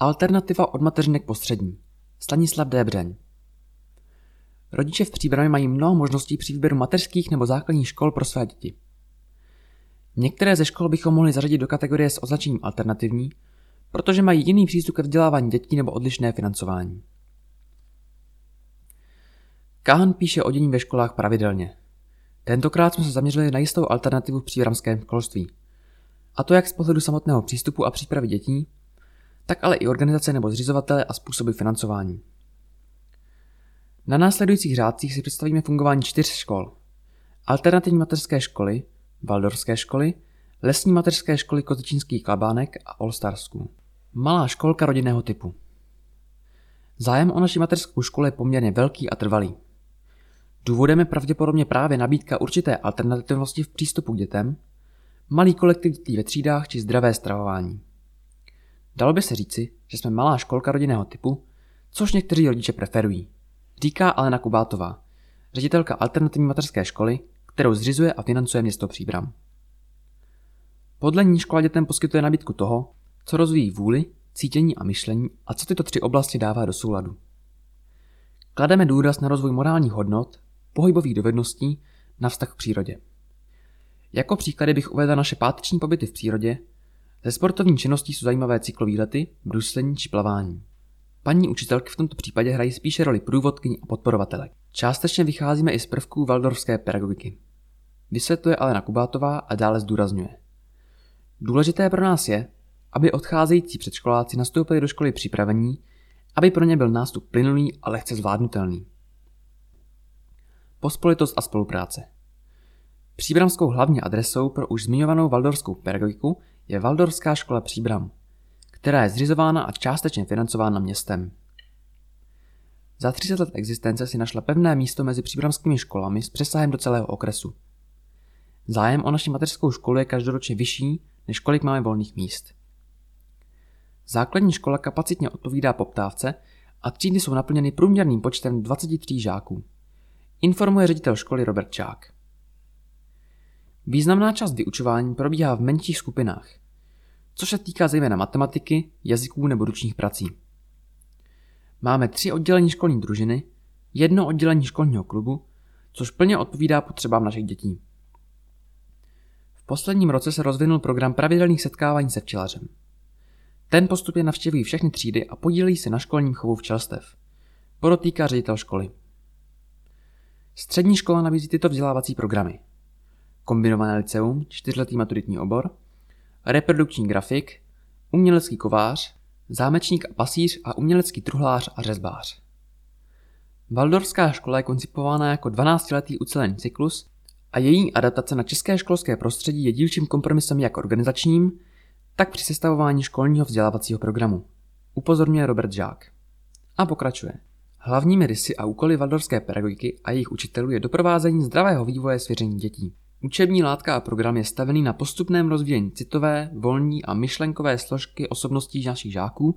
Alternativa od mateřinek postřední. Stanislav Débřeň. Rodiče v Příbrami mají mnoho možností při výběru mateřských nebo základních škol pro své děti. Některé ze škol bychom mohli zařadit do kategorie s označením alternativní, protože mají jiný přístup ke vzdělávání dětí nebo odlišné financování. Káhan píše o dění ve školách pravidelně. Tentokrát jsme se zaměřili na jistou alternativu v příbramském školství. A to jak z pohledu samotného přístupu a přípravy dětí, tak ale i organizace nebo zřizovatele a způsoby financování. Na následujících řádcích si představíme fungování čtyř škol. Alternativní mateřské školy, Valdorské školy, lesní mateřské školy Kozičínský klabánek a All School. Malá školka rodinného typu. Zájem o naši mateřskou školu je poměrně velký a trvalý. Důvodem je pravděpodobně právě nabídka určité alternativnosti v přístupu k dětem, malý kolektiv dětí ve třídách či zdravé stravování. Dalo by se říci, že jsme malá školka rodinného typu, což někteří rodiče preferují. Říká Alena Kubátová, ředitelka alternativní mateřské školy, kterou zřizuje a financuje město Příbram. Podle ní škola dětem poskytuje nabídku toho, co rozvíjí vůli, cítění a myšlení a co tyto tři oblasti dává do souladu. Klademe důraz na rozvoj morálních hodnot, pohybových dovedností, na vztah k přírodě. Jako příklady bych uvedla naše páteční pobyty v přírodě, ze sportovní činností jsou zajímavé cyklový lety, bruslení či plavání. Paní učitelky v tomto případě hrají spíše roli průvodkyní a podporovatelek. Částečně vycházíme i z prvků valdorské pedagogiky. Vysvětluje Alena Kubátová a dále zdůrazňuje. Důležité pro nás je, aby odcházející předškoláci nastoupili do školy připravení, aby pro ně byl nástup plynulý a lehce zvládnutelný. Pospolitost a spolupráce. Příbramskou hlavní adresou pro už zmiňovanou valdorskou pedagogiku je Valdorská škola Příbram, která je zřizována a částečně financována městem. Za 30 let existence si našla pevné místo mezi příbramskými školami s přesahem do celého okresu. Zájem o naši mateřskou školu je každoročně vyšší, než kolik máme volných míst. Základní škola kapacitně odpovídá poptávce a třídy jsou naplněny průměrným počtem 23 žáků. Informuje ředitel školy Robert Čák. Významná část vyučování probíhá v menších skupinách, což se týká zejména matematiky, jazyků nebo ručních prací. Máme tři oddělení školní družiny, jedno oddělení školního klubu, což plně odpovídá potřebám našich dětí. V posledním roce se rozvinul program pravidelných setkávání se včelařem. Ten postupně navštěvují všechny třídy a podílí se na školním chovu včelstev. Podotýká ředitel školy. Střední škola nabízí tyto vzdělávací programy. Kombinované liceum, čtyřletý maturitní obor, reprodukční grafik, umělecký kovář, zámečník a pasíř a umělecký truhlář a řezbář. Valdorská škola je koncipována jako 12-letý ucelený cyklus a její adaptace na české školské prostředí je dílčím kompromisem jak organizačním, tak při sestavování školního vzdělávacího programu. Upozorňuje Robert Žák. A pokračuje. Hlavními rysy a úkoly valdorské pedagogiky a jejich učitelů je doprovázení zdravého vývoje svěření dětí. Učební látka a program je stavený na postupném rozvíjení citové, volní a myšlenkové složky osobností našich žáků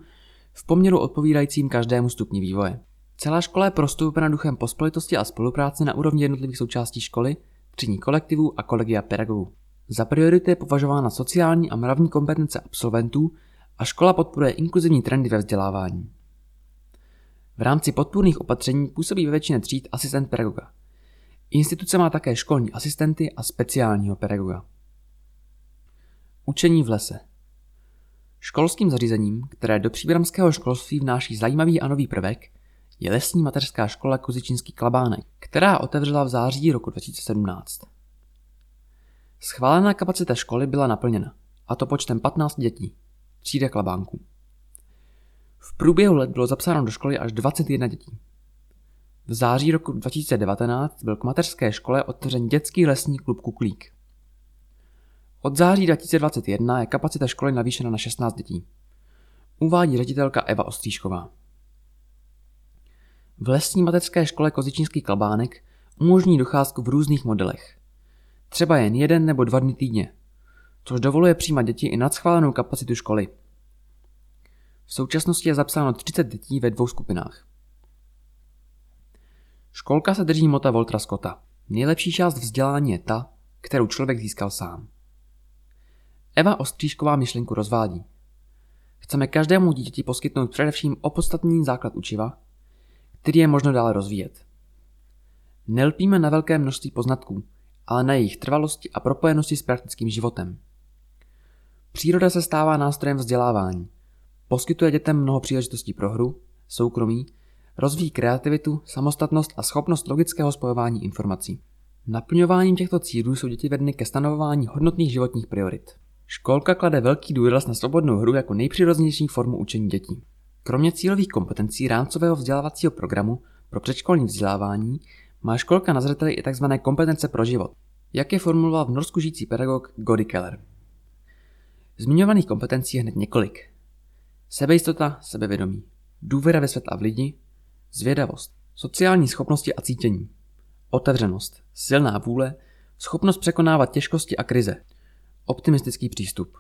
v poměru odpovídajícím každému stupni vývoje. Celá škola je prostoupena duchem pospolitosti a spolupráce na úrovni jednotlivých součástí školy, třídní kolektivů a kolegia pedagogů. Za prioritu je považována sociální a mravní kompetence absolventů a škola podporuje inkluzivní trendy ve vzdělávání. V rámci podpůrných opatření působí ve většině tříd asistent pedagoga. Instituce má také školní asistenty a speciálního pedagoga. Učení v lese. Školským zařízením, které do příbramského školství vnáší zajímavý a nový prvek, je lesní mateřská škola Kozičínský klabánek, která otevřela v září roku 2017. Schválená kapacita školy byla naplněna, a to počtem 15 dětí, třída klabánků. V průběhu let bylo zapsáno do školy až 21 dětí. V září roku 2019 byl k mateřské škole otevřen dětský lesní klub Kuklík. Od září 2021 je kapacita školy navýšena na 16 dětí. Uvádí ředitelka Eva Ostříšková. V lesní mateřské škole Kozičínský klabánek umožní docházku v různých modelech. Třeba jen jeden nebo dva dny týdně, což dovoluje přijímat děti i nad schválenou kapacitu školy. V současnosti je zapsáno 30 dětí ve dvou skupinách. Školka se drží mota Voltra Scotta. Nejlepší část vzdělání je ta, kterou člověk získal sám. Eva Ostříšková myšlenku rozvádí. Chceme každému dítěti poskytnout především opodstatný základ učiva, který je možno dále rozvíjet. Nelpíme na velké množství poznatků, ale na jejich trvalosti a propojenosti s praktickým životem. Příroda se stává nástrojem vzdělávání. Poskytuje dětem mnoho příležitostí pro hru, soukromí, rozvíjí kreativitu, samostatnost a schopnost logického spojování informací. Naplňováním těchto cílů jsou děti vedeny ke stanovování hodnotných životních priorit. Školka klade velký důraz na svobodnou hru jako nejpřirozenější formu učení dětí. Kromě cílových kompetencí rámcového vzdělávacího programu pro předškolní vzdělávání má školka na zřeteli i tzv. kompetence pro život, jak je formuloval v Norsku žijící pedagog Gody Keller. Zmiňovaných kompetencí je hned několik. Sebejistota, sebevědomí, důvěra ve svět a v lidi, zvědavost, sociální schopnosti a cítění, otevřenost, silná vůle, schopnost překonávat těžkosti a krize, optimistický přístup.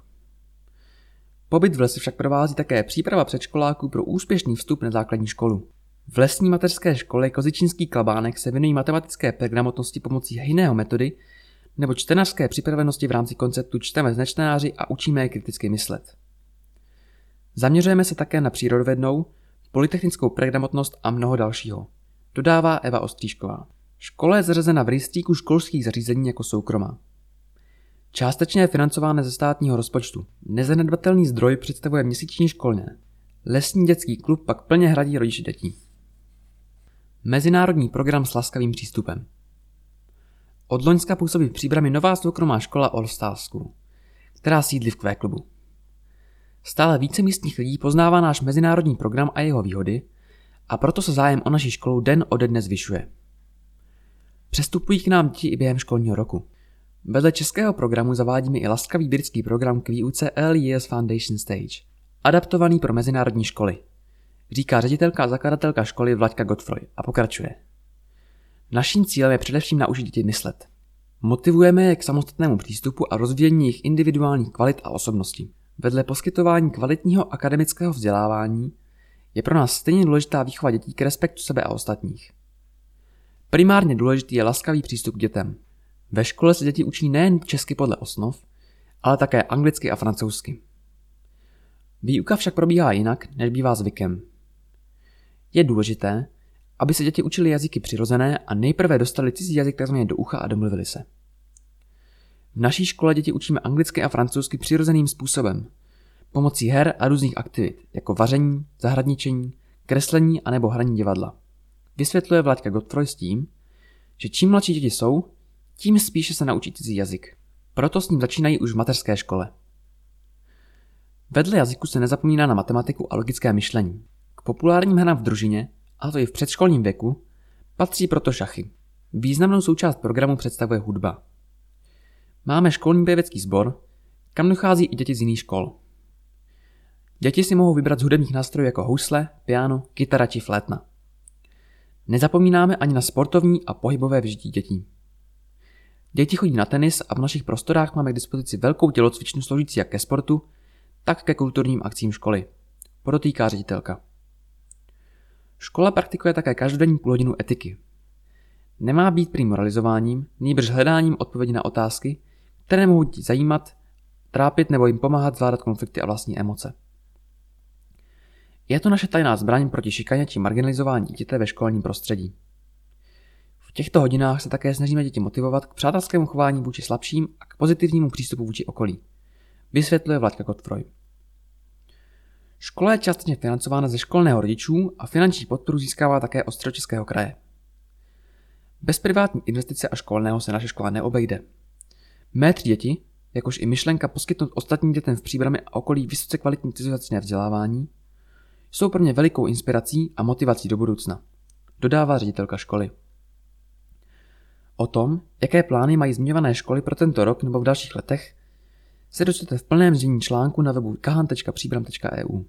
Pobyt v lese však provází také příprava předškoláků pro úspěšný vstup na základní školu. V lesní mateřské škole Kozičínský klabánek se věnují matematické gramotnosti pomocí hejného metody nebo čtenářské připravenosti v rámci konceptu čteme z nečtenáři a učíme je kriticky myslet. Zaměřujeme se také na přírodovědnou, polytechnickou pregramotnost a mnoho dalšího. Dodává Eva Ostříšková. Škola je zařazena v rejstříku školských zařízení jako soukromá. Částečně je financována ze státního rozpočtu. Nezanedbatelný zdroj představuje měsíční školné. Lesní dětský klub pak plně hradí rodiče dětí. Mezinárodní program s laskavým přístupem. Od Loňska působí v příbrami nová soukromá škola All School, která sídlí v Q klubu. Stále více místních lidí poznává náš mezinárodní program a jeho výhody a proto se zájem o naši školu den ode dne zvyšuje. Přestupují k nám děti i během školního roku. Vedle českého programu zavádíme i laskavý britský program k výuce Years Foundation Stage, adaptovaný pro mezinárodní školy, říká ředitelka a zakladatelka školy Vlaďka Godfroy a pokračuje. Naším cílem je především naučit děti myslet. Motivujeme je k samostatnému přístupu a rozvíjení jejich individuálních kvalit a osobností. Vedle poskytování kvalitního akademického vzdělávání je pro nás stejně důležitá výchova dětí k respektu sebe a ostatních. Primárně důležitý je laskavý přístup k dětem. Ve škole se děti učí nejen česky podle osnov, ale také anglicky a francouzsky. Výuka však probíhá jinak, než bývá zvykem. Je důležité, aby se děti učili jazyky přirozené a nejprve dostali cizí jazyk takzvaně do ucha a domluvili se. V naší škole děti učíme anglicky a francouzsky přirozeným způsobem, pomocí her a různých aktivit, jako vaření, zahradničení, kreslení a nebo hraní divadla. Vysvětluje Vláďka Godfroy s tím, že čím mladší děti jsou, tím spíše se naučí cizí jazyk. Proto s ním začínají už v mateřské škole. Vedle jazyku se nezapomíná na matematiku a logické myšlení. K populárním hrám v družině, a to i v předškolním věku, patří proto šachy. Významnou součást programu představuje hudba. Máme školní pěvecký sbor, kam dochází i děti z jiných škol. Děti si mohou vybrat z hudebních nástrojů jako housle, piano, kytara či flétna. Nezapomínáme ani na sportovní a pohybové vžití dětí. Děti chodí na tenis a v našich prostorách máme k dispozici velkou tělocvičnu sloužící jak ke sportu, tak ke kulturním akcím školy. Podotýká ředitelka. Škola praktikuje také každodenní půlhodinu etiky. Nemá být prý moralizováním, nýbrž hledáním odpovědi na otázky, které mohou děti zajímat, trápit nebo jim pomáhat zvládat konflikty a vlastní emoce. Je to naše tajná zbraň proti šikaně či marginalizování dítěte ve školním prostředí. V těchto hodinách se také snažíme děti motivovat k přátelskému chování vůči slabším a k pozitivnímu přístupu vůči okolí. Vysvětluje Vladka Kotfroj. Škola je částečně financována ze školného rodičů a finanční podporu získává také Ostročeského kraje. Bez privátní investice a školného se naše škola neobejde. Mé tři děti, jakož i myšlenka poskytnout ostatním dětem v příbrami a okolí vysoce kvalitní civilizačné vzdělávání, jsou pro mě velikou inspirací a motivací do budoucna, dodává ředitelka školy. O tom, jaké plány mají zmiňované školy pro tento rok nebo v dalších letech, se dočtete v plném znění článku na webu kahan.příbram.eu.